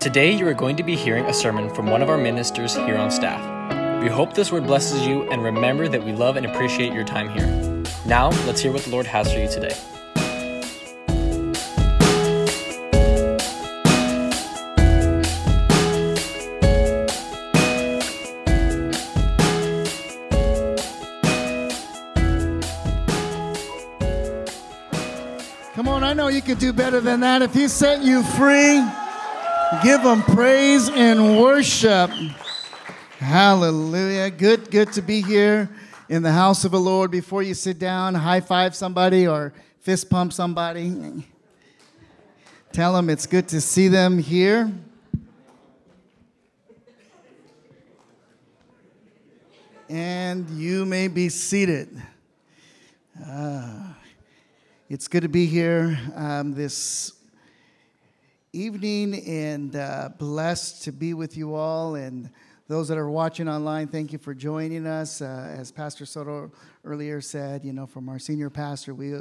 Today, you are going to be hearing a sermon from one of our ministers here on staff. We hope this word blesses you and remember that we love and appreciate your time here. Now, let's hear what the Lord has for you today. Come on, I know you could do better than that. If He set you free, give Him praise and worship. Hallelujah. Good, good to be here in the house of the Lord. Before you sit down, high five somebody or fist pump somebody. Tell them it's good to see them here. And you may be seated. Ah. It's good to be here um, this evening and uh, blessed to be with you all. And those that are watching online, thank you for joining us. Uh, as Pastor Soto earlier said, you know, from our senior pastor, we,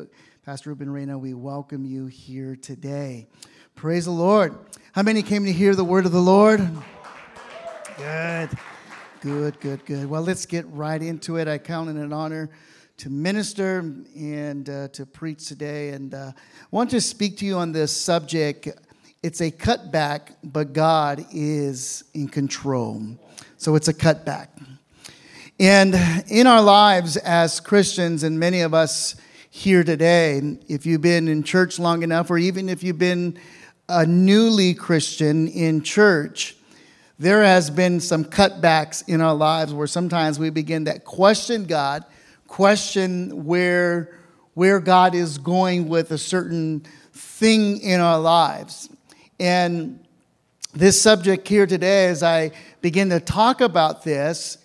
Pastor Ruben Reyna, we welcome you here today. Praise the Lord. How many came to hear the word of the Lord? Good, good, good, good. Well, let's get right into it. I count it an honor to minister and uh, to preach today. And uh, I want to speak to you on this subject. It's a cutback, but God is in control. So it's a cutback. And in our lives as Christians, and many of us here today, if you've been in church long enough, or even if you've been a newly Christian in church, there has been some cutbacks in our lives where sometimes we begin to question God question where, where God is going with a certain thing in our lives. And this subject here today, as I begin to talk about this,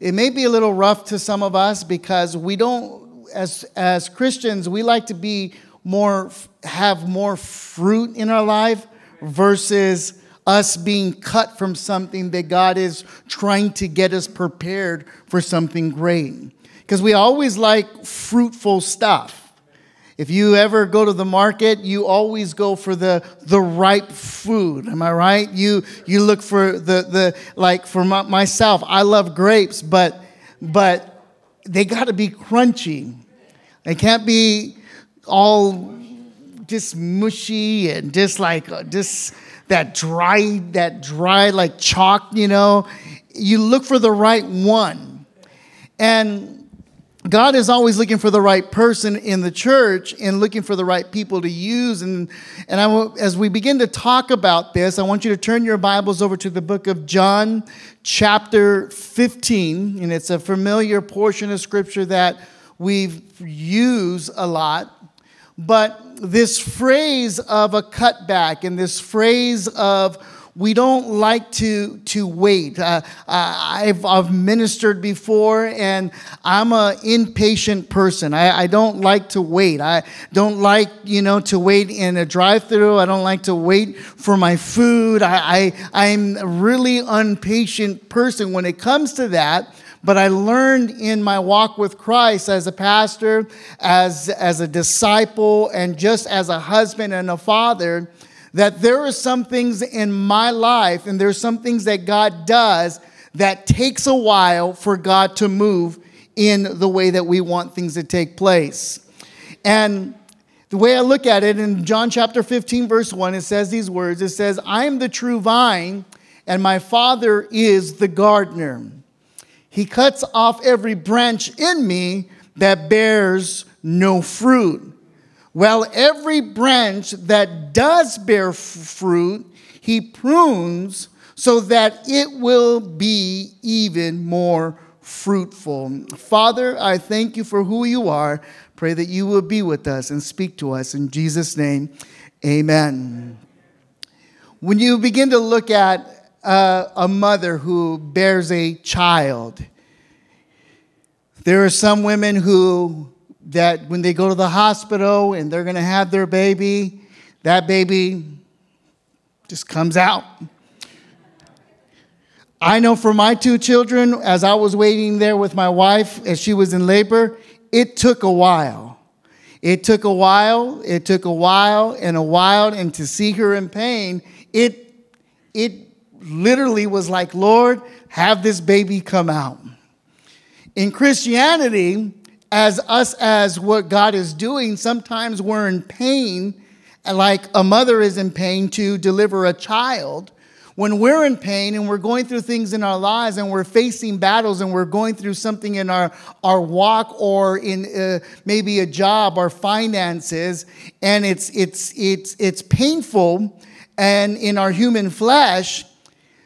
it may be a little rough to some of us because we don't, as, as Christians, we like to be more, have more fruit in our life versus us being cut from something that God is trying to get us prepared for something great because we always like fruitful stuff. If you ever go to the market, you always go for the, the ripe food. Am I right? You, you look for the, the like for my, myself, I love grapes, but, but they got to be crunchy. They can't be all just mushy and just like uh, just that dry, that dry like chalk, you know. You look for the right one. And God is always looking for the right person in the church and looking for the right people to use. And, and I, as we begin to talk about this, I want you to turn your Bibles over to the book of John, chapter 15. And it's a familiar portion of scripture that we've used a lot. But this phrase of a cutback and this phrase of we don't like to, to wait. Uh, I've, I've ministered before, and I'm an impatient person. I, I don't like to wait. I don't like, you know, to wait in a drive-through. I don't like to wait for my food. I, I, I'm a really impatient person when it comes to that. But I learned in my walk with Christ as a pastor, as, as a disciple, and just as a husband and a father that there are some things in my life and there's some things that God does that takes a while for God to move in the way that we want things to take place. And the way I look at it in John chapter 15, verse 1, it says these words It says, I am the true vine, and my Father is the gardener. He cuts off every branch in me that bears no fruit well, every branch that does bear f- fruit, he prunes so that it will be even more fruitful. Father, I thank you for who you are. Pray that you will be with us and speak to us. In Jesus' name, amen. When you begin to look at uh, a mother who bears a child, there are some women who that when they go to the hospital and they're going to have their baby, that baby just comes out. I know for my two children, as I was waiting there with my wife as she was in labor, it took a while. It took a while, it took a while and a while, and to see her in pain, it it literally was like, Lord, have this baby come out. In Christianity, as us as what God is doing, sometimes we're in pain, like a mother is in pain to deliver a child. When we're in pain and we're going through things in our lives and we're facing battles and we're going through something in our, our walk or in uh, maybe a job or finances, and it's, it's, it's, it's painful and in our human flesh,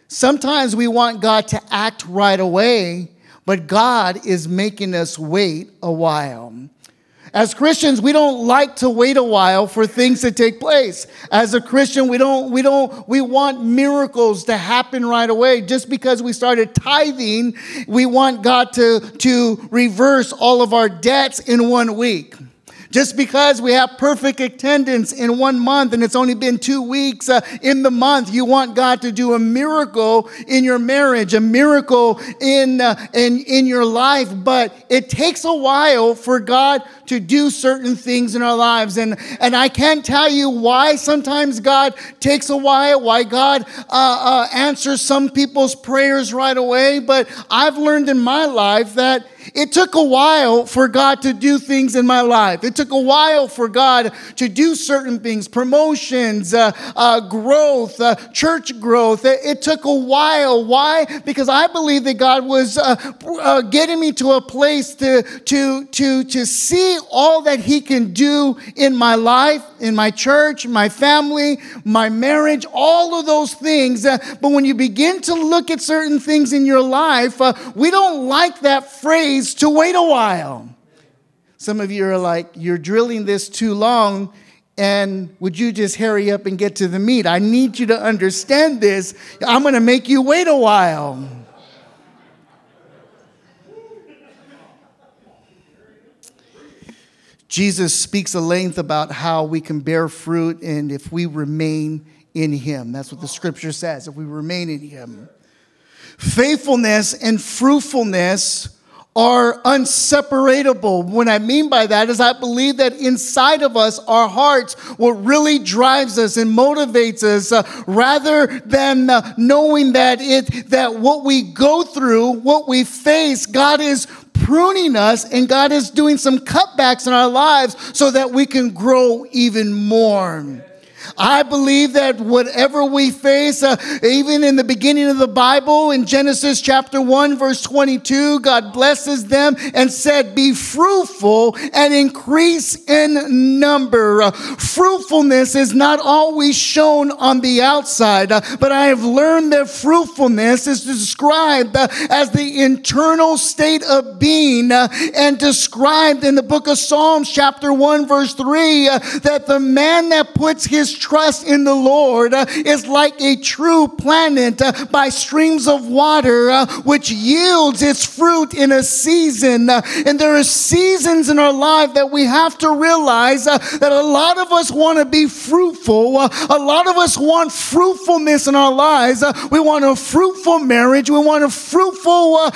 sometimes we want God to act right away but God is making us wait a while. As Christians, we don't like to wait a while for things to take place. As a Christian, we don't, we don't, we want miracles to happen right away. Just because we started tithing, we want God to, to reverse all of our debts in one week. Just because we have perfect attendance in one month and it's only been two weeks uh, in the month, you want God to do a miracle in your marriage, a miracle in, uh, in, in your life. But it takes a while for God to do certain things in our lives. And, and I can't tell you why sometimes God takes a while, why God uh, uh, answers some people's prayers right away. But I've learned in my life that it took a while for God to do things in my life. It took a while for God to do certain things, promotions, uh, uh, growth, uh, church growth. It, it, took a while. Why? Because I believe that God was uh, uh, getting me to a place to, to, to, to see all that He can do in my life, in my church, my family, my marriage, all of those things. Uh, but when you begin to look at certain things in your life, we don't like that phrase to wait a while. Some of you are like, you're drilling this too long, and would you just hurry up and get to the meat? I need you to understand this. I'm going to make you wait a while. Jesus speaks a length about how we can bear fruit and if we remain in him. That's what the scripture says, if we remain in him. Faithfulness and fruitfulness are unseparable. What I mean by that is I believe that inside of us, our hearts, what really drives us and motivates us, uh, rather than uh, knowing that it that what we go through, what we face, God is pruning us and God is doing some cutbacks in our lives so that we can grow even more. I believe that whatever we face, uh, even in the beginning of the Bible, in Genesis chapter 1, verse 22, God blesses them and said, Be fruitful and increase in number. Uh, fruitfulness is not always shown on the outside, uh, but I have learned that fruitfulness is described uh, as the internal state of being uh, and described in the book of Psalms, chapter 1, verse 3, uh, that the man that puts his trust in the Lord uh, is like a true plant uh, by streams of water, uh, which yields its fruit in a season. Uh, and there are seasons in our life that we have to realize uh, that a lot of us want to be fruitful. Uh, a lot of us want fruitfulness in our lives. we want a fruitful marriage. We want a fruitful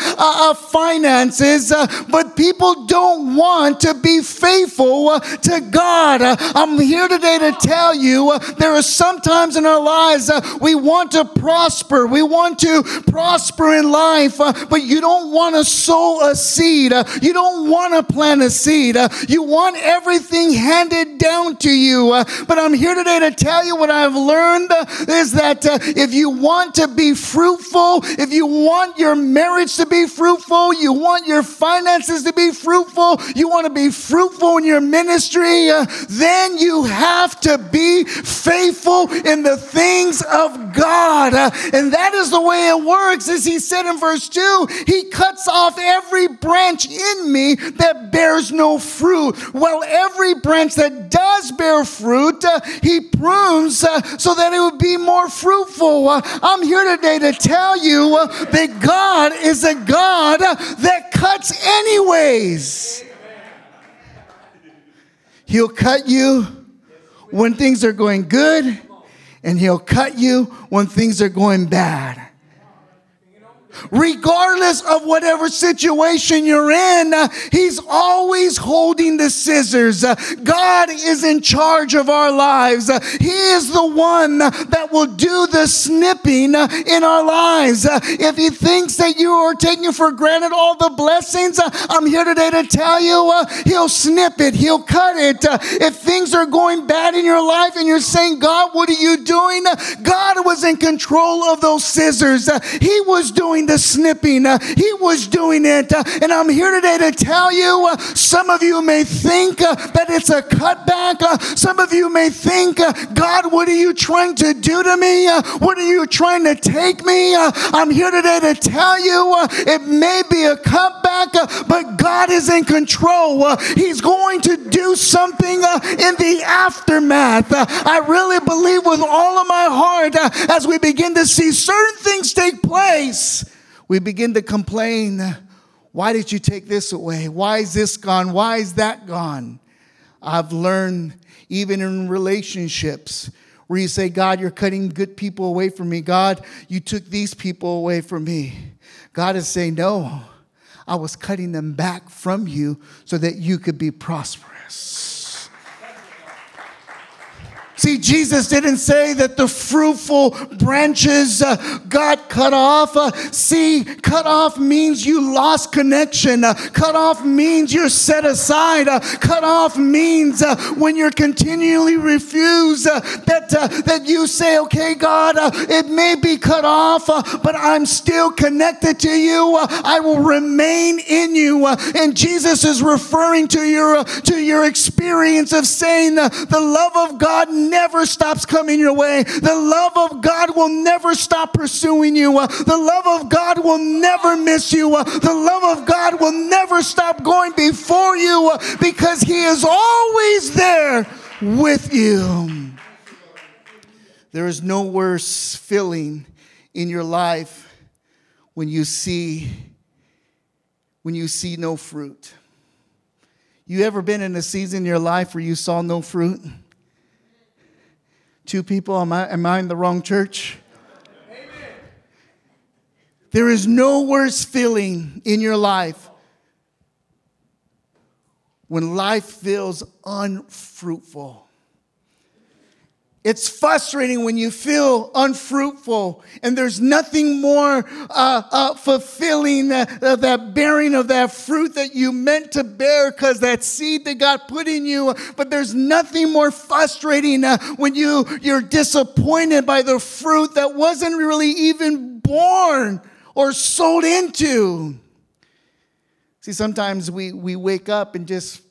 finances. but people don't want to be faithful to God. I'm here today to tell you there are some times in our lives uh, we want to prosper. We want to prosper in life, uh, but you don't want to sow a seed. Uh, you don't want to plant a seed. Uh, you want everything handed down to you. Uh, but I'm here today to tell you what I've learned uh, is that if you want to be fruitful, if you want your marriage to be fruitful, you want your finances to be fruitful, you want to be fruitful in your ministry, then you have to be faithful in the things of God. And that is the way it works. As he said in verse 2, he cuts off every branch in me that bears no fruit. While every branch that does bear fruit, uh, he prunes uh, so that it would be more fruitful. Uh, I'm here today to tell you that God is a God that cuts anyways. He'll cut you when things are going good, and He'll cut you when things are going bad. Regardless of whatever situation you're in, uh, He's always holding the scissors. Uh, God is in charge of our lives. Uh, he is the one that will do the snipping uh, in our lives. Uh, if He thinks that you are taking for granted all the blessings, uh, I'm here today to tell you He'll snip it, He'll cut it. if things are going bad in your life and you're saying, God, what are you doing? God was in control of those scissors. he was doing the snipping. Uh, he was doing it. Uh, and I'm here today to tell you uh, some of you may think uh, that it's a cutback. Uh, some of you may think, uh, God, what are you trying to do to me? what are you trying to take me? I'm here today to tell you it may be a cutback, but God is in control. he's going to do something in the aftermath. I really believe with all of my heart as we begin to see certain things take place we begin to complain why did you take this away? Why is this gone? Why is that gone? I've learned even in relationships where you say, God, you're cutting good people away from me. God, you took these people away from me. God is saying, No, I was cutting them back from you so that you could be prosperous. See, Jesus didn't say that the fruitful branches uh, got cut off. Uh, see, cut off means you lost connection. Uh, cut off means you're set aside. Uh, cut off means uh, when you're continually refused uh, that, that you say, okay, God, it may be cut off, but I'm still connected to you. I will remain in you. and Jesus is referring to your, to your experience of saying the love of God never stops coming your way. The love of God will never stop pursuing you. Uh, the love of God will never miss you. Uh, the love of God will never stop going before you uh, because He is always there with you. There is no worse feeling in your life when you see when you see no fruit. You ever been in a season in your life where you saw no fruit? Two people, am I, am I in the wrong church? Amen. There is no worse feeling in your life when life feels unfruitful. It's frustrating when you feel unfruitful and there's nothing more uh, uh, fulfilling uh, that bearing of that fruit that you meant to bear because that seed that God put in you. But there's nothing more frustrating uh, when you, you're disappointed by the fruit that wasn't really even born or sold into. See, sometimes we, we wake up and just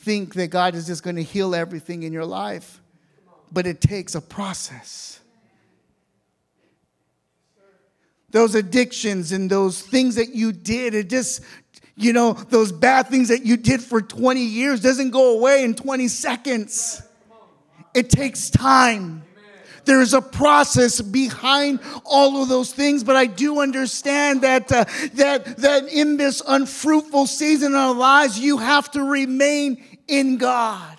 think that God is just going to heal everything in your life but it takes a process. Those addictions and those things that you did, it just, you know, those bad things that you did for 20 years doesn't go away in 20 seconds. It takes time. There is a process behind all of those things, but I do understand that, uh, that, that in this unfruitful season of our lives, you have to remain in God.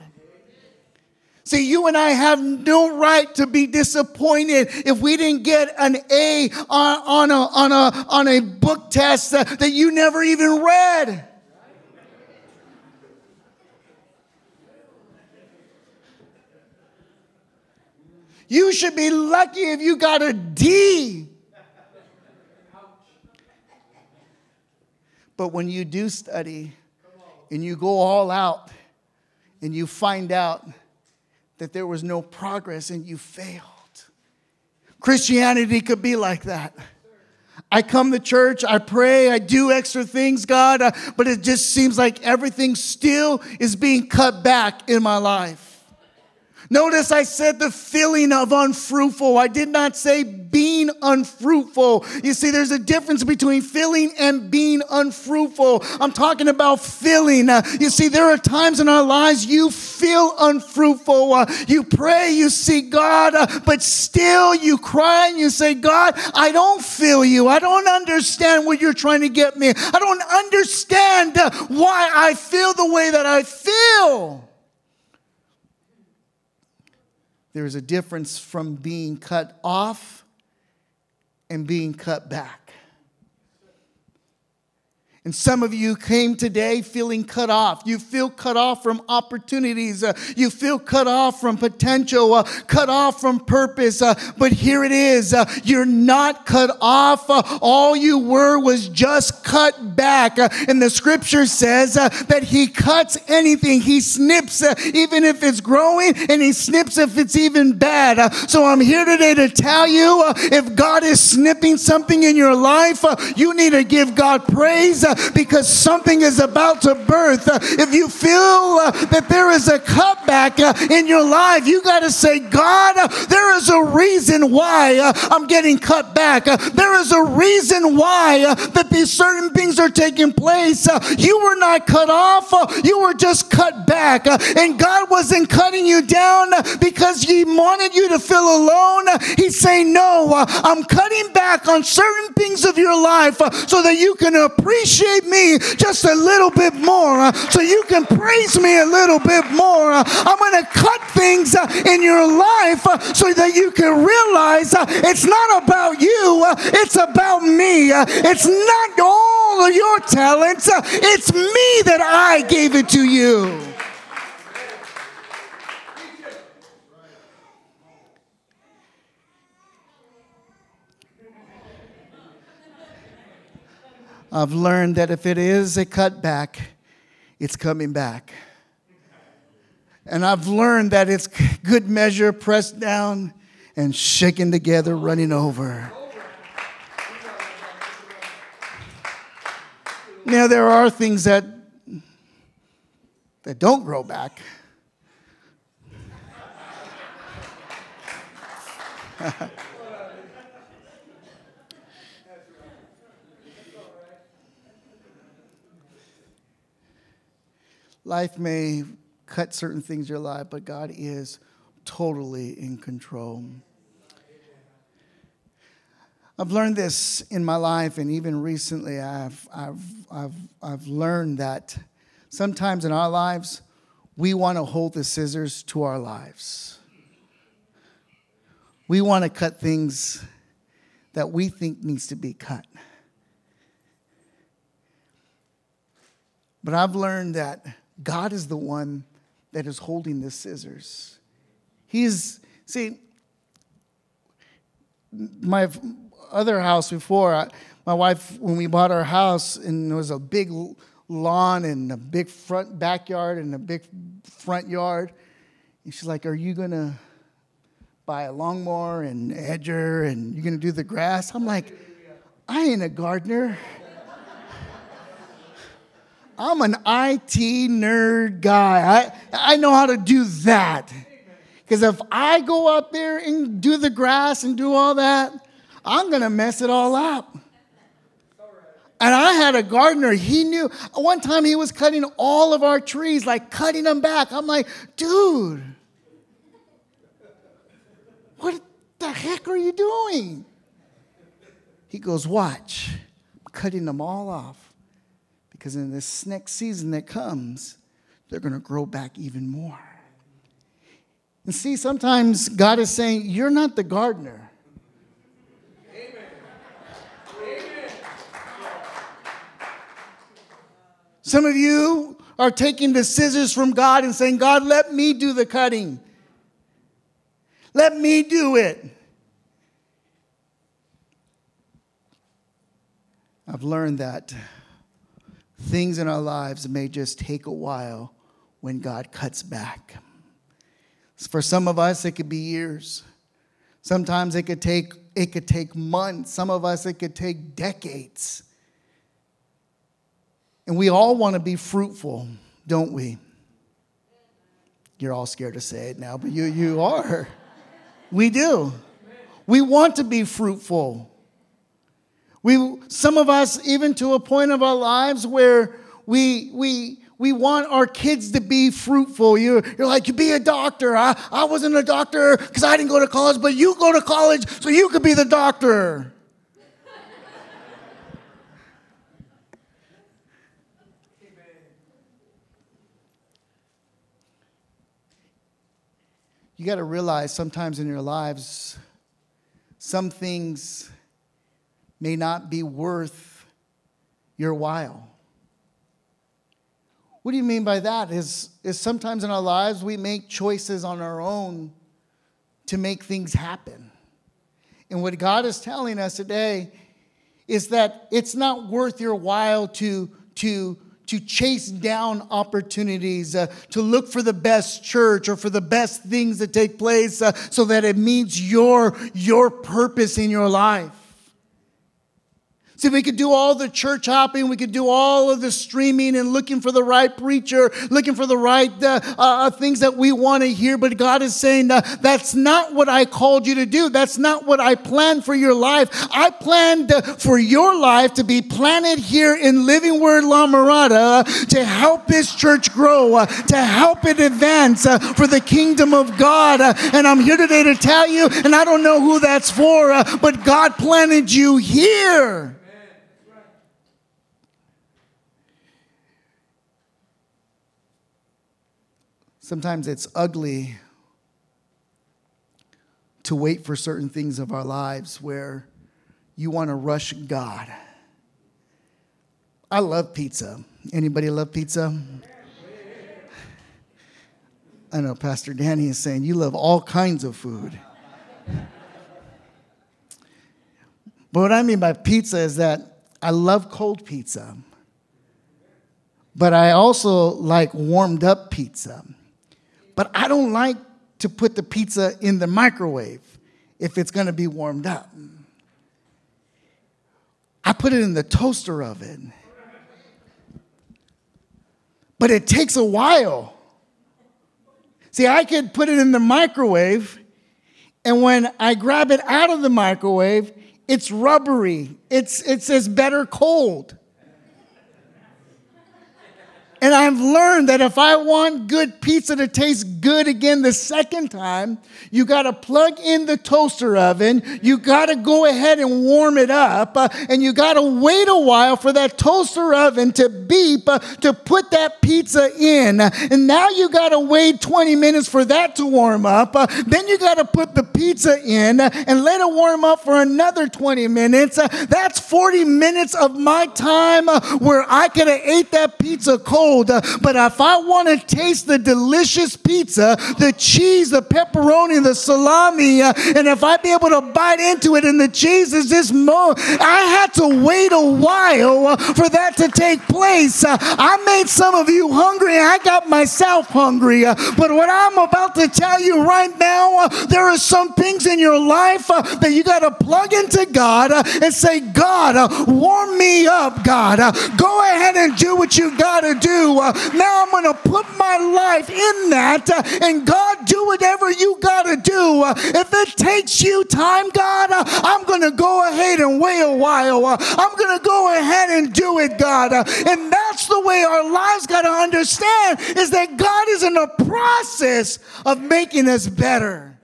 See, you and I have no right to be disappointed if we didn't get an A on, on, a, on, a, on a book test that, that you never even read. You should be lucky if you got a D. But when you do study and you go all out and you find out that there was no progress and you failed. Christianity could be like that. I come to church, I pray, I do extra things, God, uh, but it just seems like everything still is being cut back in my life. Notice I said the feeling of unfruitful. I did not say being unfruitful. You see, there's a difference between feeling and being unfruitful. I'm talking about feeling. Uh, you see, there are times in our lives you feel unfruitful. Uh, you pray, you seek God, uh, but still you cry and you say, God, I don't feel you. I don't understand what you're trying to get me. I don't understand why I feel the way that I feel. There is a difference from being cut off and being cut back. And some of you came today feeling cut off. You feel cut off from opportunities. Uh, you feel cut off from potential, uh, cut off from purpose. Uh, but here it is. Uh, you're not cut off. Uh, all you were was just cut back. Uh, and the scripture says that he cuts anything. He snips even if it's growing and he snips if it's even bad. so I'm here today to tell you if God is snipping something in your life, you need to give God praise because something is about to birth. If you feel uh, that there is a cutback uh, in your life, you got to say, God, uh, there is a reason why uh, I'm getting cut back. Uh, there is a reason why uh, that these certain things are taking place. You were not cut off, you were just cut back. And God wasn't cutting you down because He wanted you to feel alone. He's saying, No, I'm cutting back on certain things of your life so that you can appreciate appreciate me just a little bit more, uh, so you can praise me a little bit more. Uh, I'm going to cut things uh, in your life so that you can realize it's not about you, it's about me. it's not all of your talents, it's me that I gave it to you. I've learned that if it is a cutback, it's coming back. And I've learned that it's good measure, pressed down and shaken together, running over. Now, there are things that, that don't grow back. Life may cut certain things in your life, but God is totally in control. I've learned this in my life, and even recently, I've, I've, I've, I've learned that sometimes in our lives, we want to hold the scissors to our lives. We want to cut things that we think needs to be cut. But I've learned that God is the one that is holding the scissors. He's, see, my other house before, my wife, when we bought our house, and there was a big lawn and a big front backyard and a big front yard, and she's like, Are you going to buy a lawnmower and edger and you're going to do the grass? I'm like, I ain't a gardener. I'm an IT nerd guy. I, I know how to do that. Because if I go up there and do the grass and do all that, I'm going to mess it all up. And I had a gardener, he knew. One time he was cutting all of our trees, like cutting them back. I'm like, dude, what the heck are you doing? He goes, watch, I'm cutting them all off. Because in this next season that comes, they're going to grow back even more. And see, sometimes God is saying, You're not the gardener. Some of you are taking the scissors from God and saying, God, let me do the cutting. Let me do it. I've learned that things in our lives may just take a while when God cuts back. For some of us, it could be years. Sometimes it could take it could take months. Some of us it could take decades. And we all want to be fruitful, don't we? You're all scared to say it now, but you you are. We do. We want to be fruitful. We, some of us, even to a point of our lives where we, we, we want our kids to be fruitful. You're, you're like, you be a doctor. I, I wasn't a doctor because I didn't go to college, but you go to college so you could be the doctor. you got to realize sometimes in your lives, some things may not be worth your while. What do you mean by that? Is, is sometimes in our lives we make choices on our own to make things happen. And what God is telling us today is that it's not worth your while to, to, to chase down opportunities, uh, to look for the best church or for the best things that take place uh, so that it meets your, your purpose in your life. See, we could do all the church hopping, we could do all of the streaming and looking for the right preacher, looking for the right uh, uh, things that we want to hear. But God is saying, uh, that's not what I called you to do. That's not what I planned for your life. I planned uh, for your life to be planted here in Living Word La Mirada to help this church grow, uh, to help it advance uh, for the kingdom of God. and I'm here today to tell you, and I don't know who that's for, but God planted you here. Sometimes it's ugly to wait for certain things of our lives where you want to rush God. I love pizza. Anybody love pizza? I know Pastor Danny is saying you love all kinds of food. But what I mean by pizza is that I love cold pizza, but I also like warmed up pizza. But I don't like to put the pizza in the microwave if it's going to be warmed up. I put it in the toaster oven. But it takes a while. See, I could put it in the microwave, and when I grab it out of the microwave, it's rubbery. It's, it says better cold. And I've learned that if I want good pizza to taste good again the second time, you got to plug in the toaster oven. You got to go ahead and warm it up. Uh, and you got to wait a while for that toaster oven to beep uh, to put that pizza in. And now you got to wait 20 minutes for that to warm up. Uh, then you got to put the pizza in and let it warm up for another 20 minutes. Uh, that's 40 minutes of my time uh, where I could have ate that pizza cold cold. Uh, but if I want to taste the delicious pizza, the cheese, the pepperoni, the salami, uh, and if I be able to bite into it and the cheese is just more, I had to wait a while uh, for that to take place. Uh, I made some of you hungry. I got myself hungry. Uh, but what I'm about to tell you right now, uh, there are some things in your life that you got to plug into God and say, God, warm me up, God. Go ahead and do what you got to do. Uh, now I'm going to put my life in that. Uh, and God, do whatever you got to do. Uh, if it takes you time, God, I'm going to go ahead and wait a while. I'm going to go ahead and do it, God. And that's the way our lives got to understand is that God is in the process of making us better.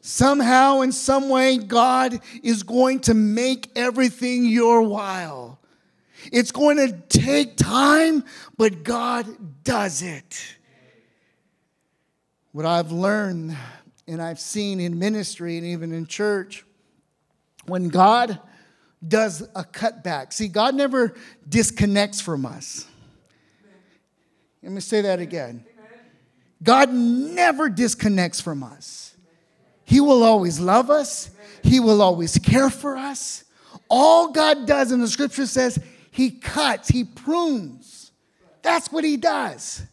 Somehow, in some way, God is going to make everything your while. It's going to take time, but God does it. What I've learned and I've seen in ministry and even in church, when God does a cutback, see, God never disconnects from us. Let me say that again. God never disconnects from us. He will always love us, He will always care for us. All God does in the scripture says, he cuts, he prunes. That's what he does.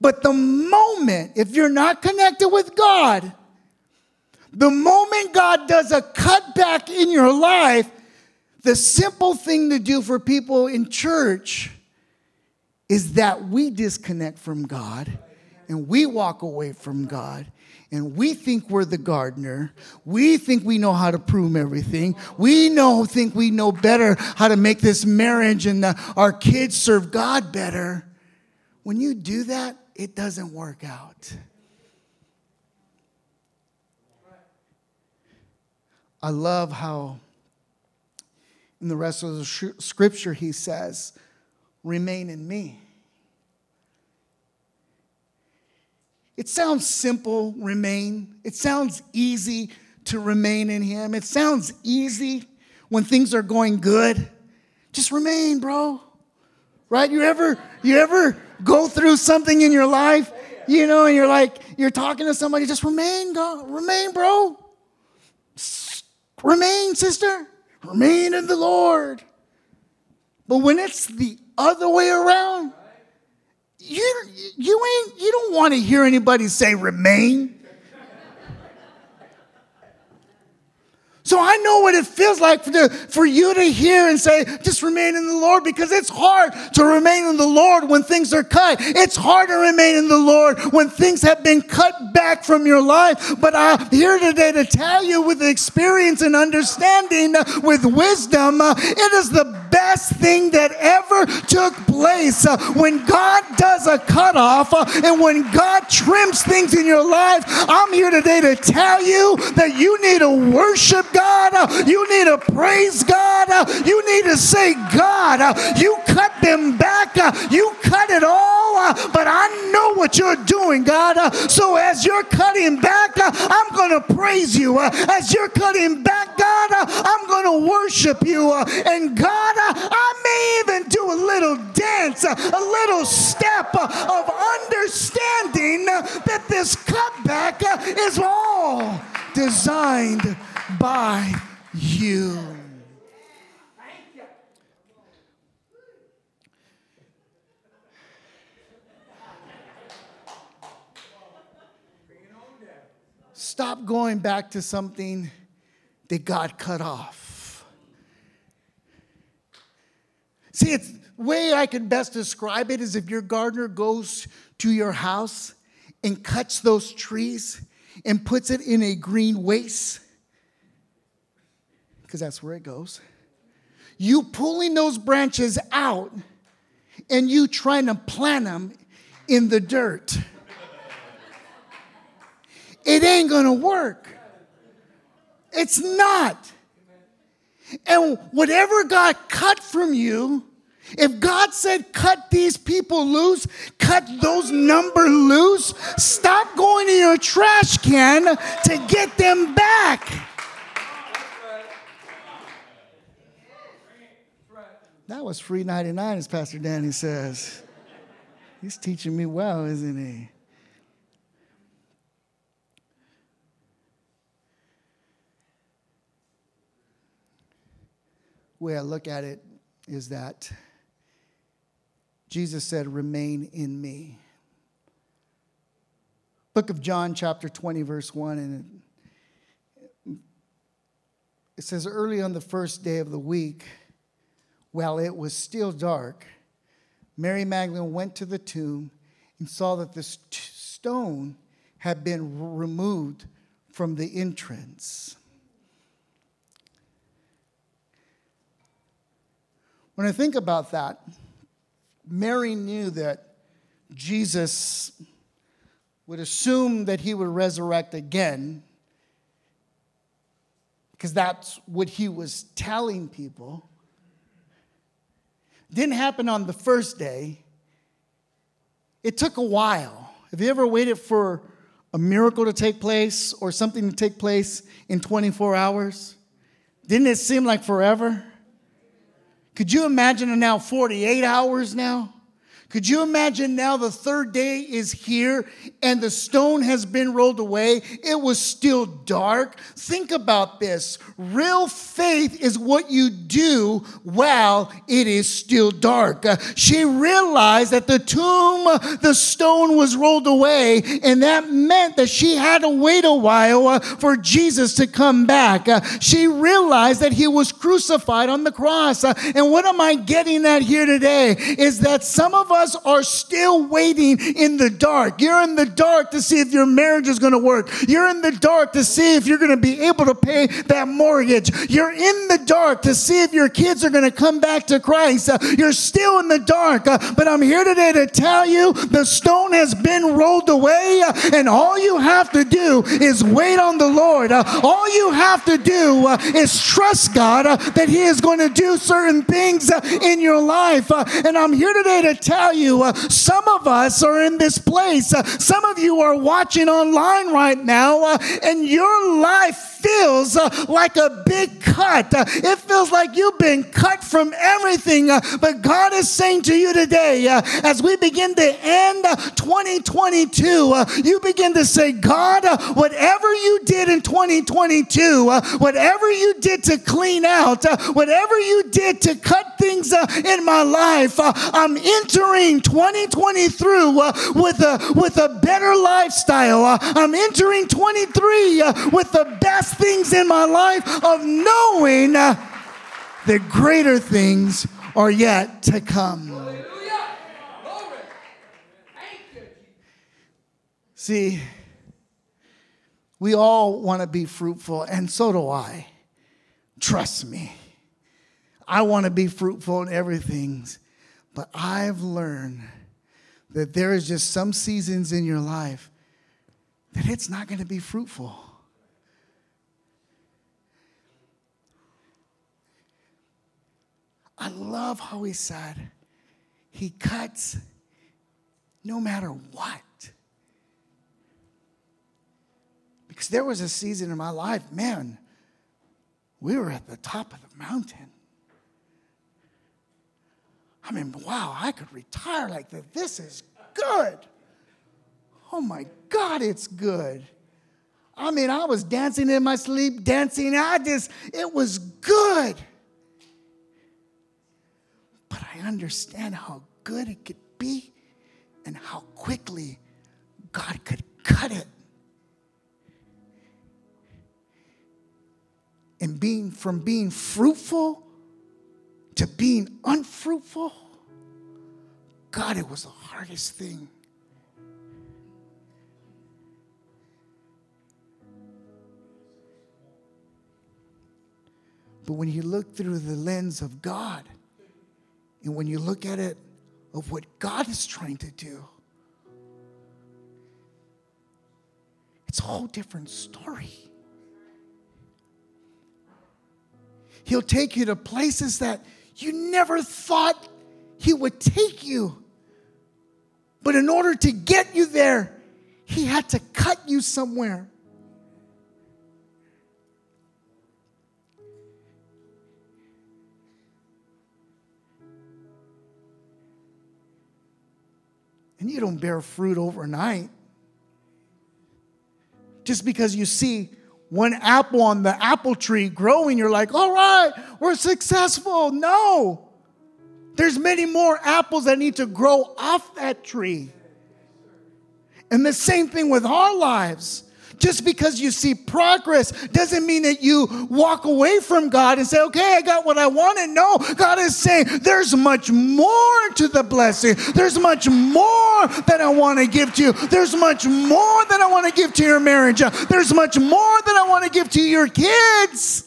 But the moment, if you're not connected with God, the moment God does a cutback in your life, the simple thing to do for people in church is that we disconnect from God and we walk away from God and we think we're the gardener. We think we know how to prune everything. We know think we know better how to make this marriage and the, our kids serve God better. When you do that, it doesn't work out. I love how in the rest of the scripture he says, remain in me. It sounds simple, remain. It sounds easy to remain in Him. It sounds easy when things are going good. Just remain, bro. Right? You ever you ever go through something in your life, you know, and you're like you're talking to somebody, just remain, God, remain, bro. Remain, sister. Remain in the Lord. But when it's the other way around, you, you ain't you don't want to hear anybody say remain. So I know what it feels like for, for you to hear and say, just remain in the Lord because it's hard to remain in the Lord when things are cut. It's hard to remain in the Lord when things have been cut back from your life. But I'm here today to tell you with experience and understanding, with wisdom, uh, it is the best thing that ever took place. Uh, when God does a cutoff uh, and when God trims things in your life, I'm here today to tell you that you need to worship God. Uh, you need to praise God. Uh, you need to say, God, you cut them back. You cut it all. But I know what you're doing, God. So as you're cutting back, I'm going to praise you. As you're cutting back, God, I'm going to worship you. And God, I may even do a little dance, a little step of understanding that this cutback is all designed by you. Stop going back to something that God cut off. See, it's way I can best describe it is if your gardener goes to your house and cuts those trees and puts it in a green waste because that's where it goes. You pulling those branches out and you trying to plant them in the dirt. It ain't gonna work. It's not. And whatever got cut from you, if God said, cut these people loose, cut those number loose, stop going to your trash can to get them back. That was free 99, as Pastor Danny says. He's teaching me well, isn't he? way I look at it is that Jesus said, Remain in me. Book of John, chapter 20, verse 1, and it says, Early on the first day of the week, while it was still dark, Mary Magdalene went to the tomb and saw that the stone had been removed from the entrance. When I think about that, Mary knew that Jesus would assume that he would resurrect again because that's what he was telling people. Didn't happen on the first day. It took a while. Have you ever waited for a miracle to take place or something to take place in 24 hours? Didn't it seem like forever? Could you imagine now 48 hours now? Could you imagine now the third day is here and the stone has been rolled away? It was still dark. Think about this. Real faith is what you do while it is still dark. She realized that the tomb, the stone was rolled away, and that meant that she had to wait a while uh, for Jesus to come back. Uh, she realized that he was crucified on the cross. Uh, and what am I getting at here today is that some of us us are still waiting in the dark. You're in the dark to see if your marriage is going to work. You're in the dark to see if you're going to be able to pay that mortgage. You're in the dark to see if your kids are going to come back to Christ. Uh, you're still in the dark. Uh, but I'm here today to tell you the stone has been rolled away, uh, and all you have to do is wait on the Lord. Uh, all you have to do uh, is trust God uh, that He is going to do certain things in your life. and I'm here today to tell tell you, uh, some of us are in this place. Uh, some of you are watching online right now, uh, and your life feels uh, like a big cut. Uh, it feels like you've been cut from everything. Uh, but God is saying to you today, uh, as we begin to end uh, 2022, uh, you begin to say, God, uh, whatever you did in 2022, whatever you did to clean out, whatever you did to cut things in my life, I'm entering 2023 with a, with a better lifestyle. I'm entering 23 with the best things in my life of knowing that greater things are yet to come. See, we all want to be fruitful, and so do I. Trust me. I want to be fruitful in everything, but I've learned that there is just some seasons in your life that it's not going to be fruitful. I love how he said, He cuts no matter what. Because there was a season in my life, man, we were at the top of the mountain. I mean, wow, I could retire like that. This is good. Oh my God, it's good. I mean, I was dancing in my sleep, dancing. I just, it was good. But I understand how good it could be and how quickly God could cut it. And being from being fruitful to being unfruitful, God, it was the hardest thing. But when you look through the lens of God, and when you look at it of what God is trying to do, it's a whole different story. He'll take you to places that you never thought He would take you. But in order to get you there, He had to cut you somewhere. And you don't bear fruit overnight. Just because you see one apple on the apple tree growing, you're like, all right, we're successful. No. There's many more apples that need to grow off that tree. And the same thing with our lives. Just because you see progress doesn't mean that you walk away from God and say, okay, I got what I wanted. No, God is saying there's much more to the blessing. There's much more that I want to give to you. There's much more that I want to give to your marriage. There's much more that I want to give to your kids.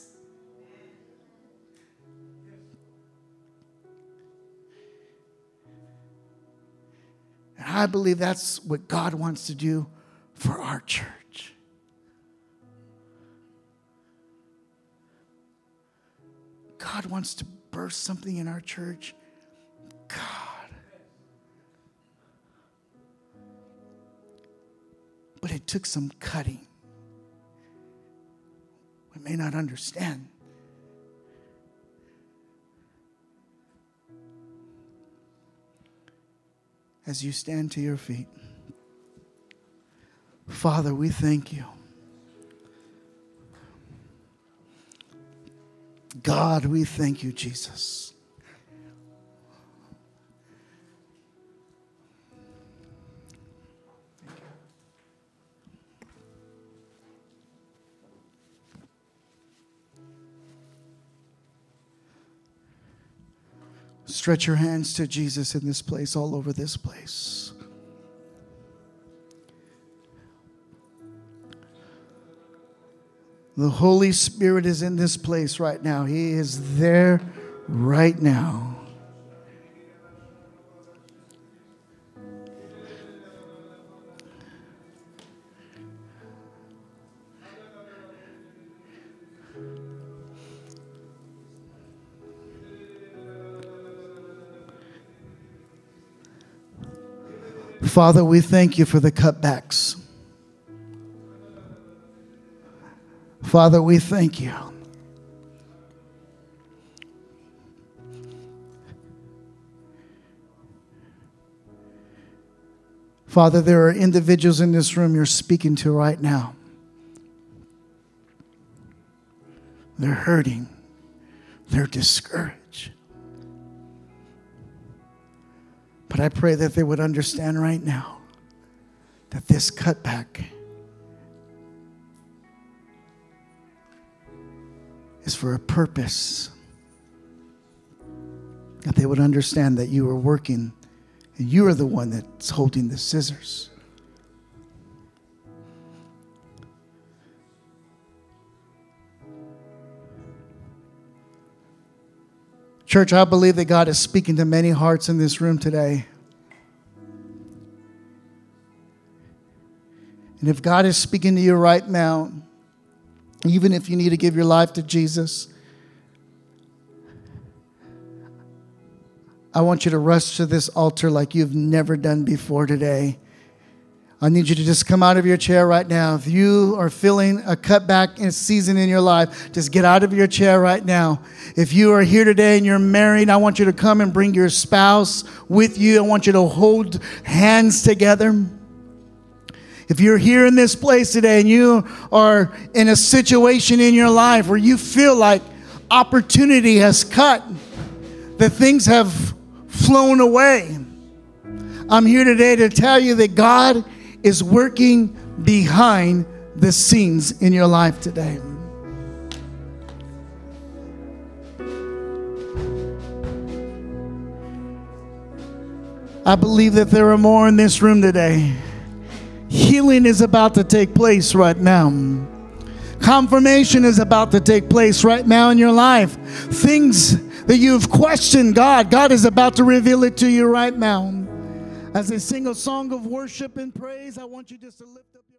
And I believe that's what God wants to do for our church. God wants to burst something in our church. God. But it took some cutting. We may not understand. As you stand to your feet, Father, we thank you. God, we thank you, Jesus. Stretch your hands to Jesus in this place, all over this place. The Holy Spirit is in this place right now. He is there right now. Father, we thank you for the cutbacks. Father, we thank you. Father, there are individuals in this room you're speaking to right now. They're hurting, they're discouraged. But I pray that they would understand right now that this cutback is for a purpose. That they would understand that you are working and you are the one that's holding the scissors. Church, I believe that God is speaking to many hearts in this room today. And if God is speaking to you right now, even if you need to give your life to Jesus, I want you to rush to this altar like you've never done before today. I need you to just come out of your chair right now. If you are feeling a cutback in season in your life, just get out of your chair right now. If you are here today and you're married, I want you to come and bring your spouse with you. I want you to hold hands together. If you're here in this place today and you are in a situation in your life where you feel like opportunity has cut, that things have flown away, I'm here today to tell you that God is working behind the scenes in your life today. I believe that there are more in this room today. Healing is about to take place right now. Confirmation is about to take place right now in your life. Things that you've questioned God, God is about to reveal it to you right now. As they sing a song of worship and praise, I want you just to lift up.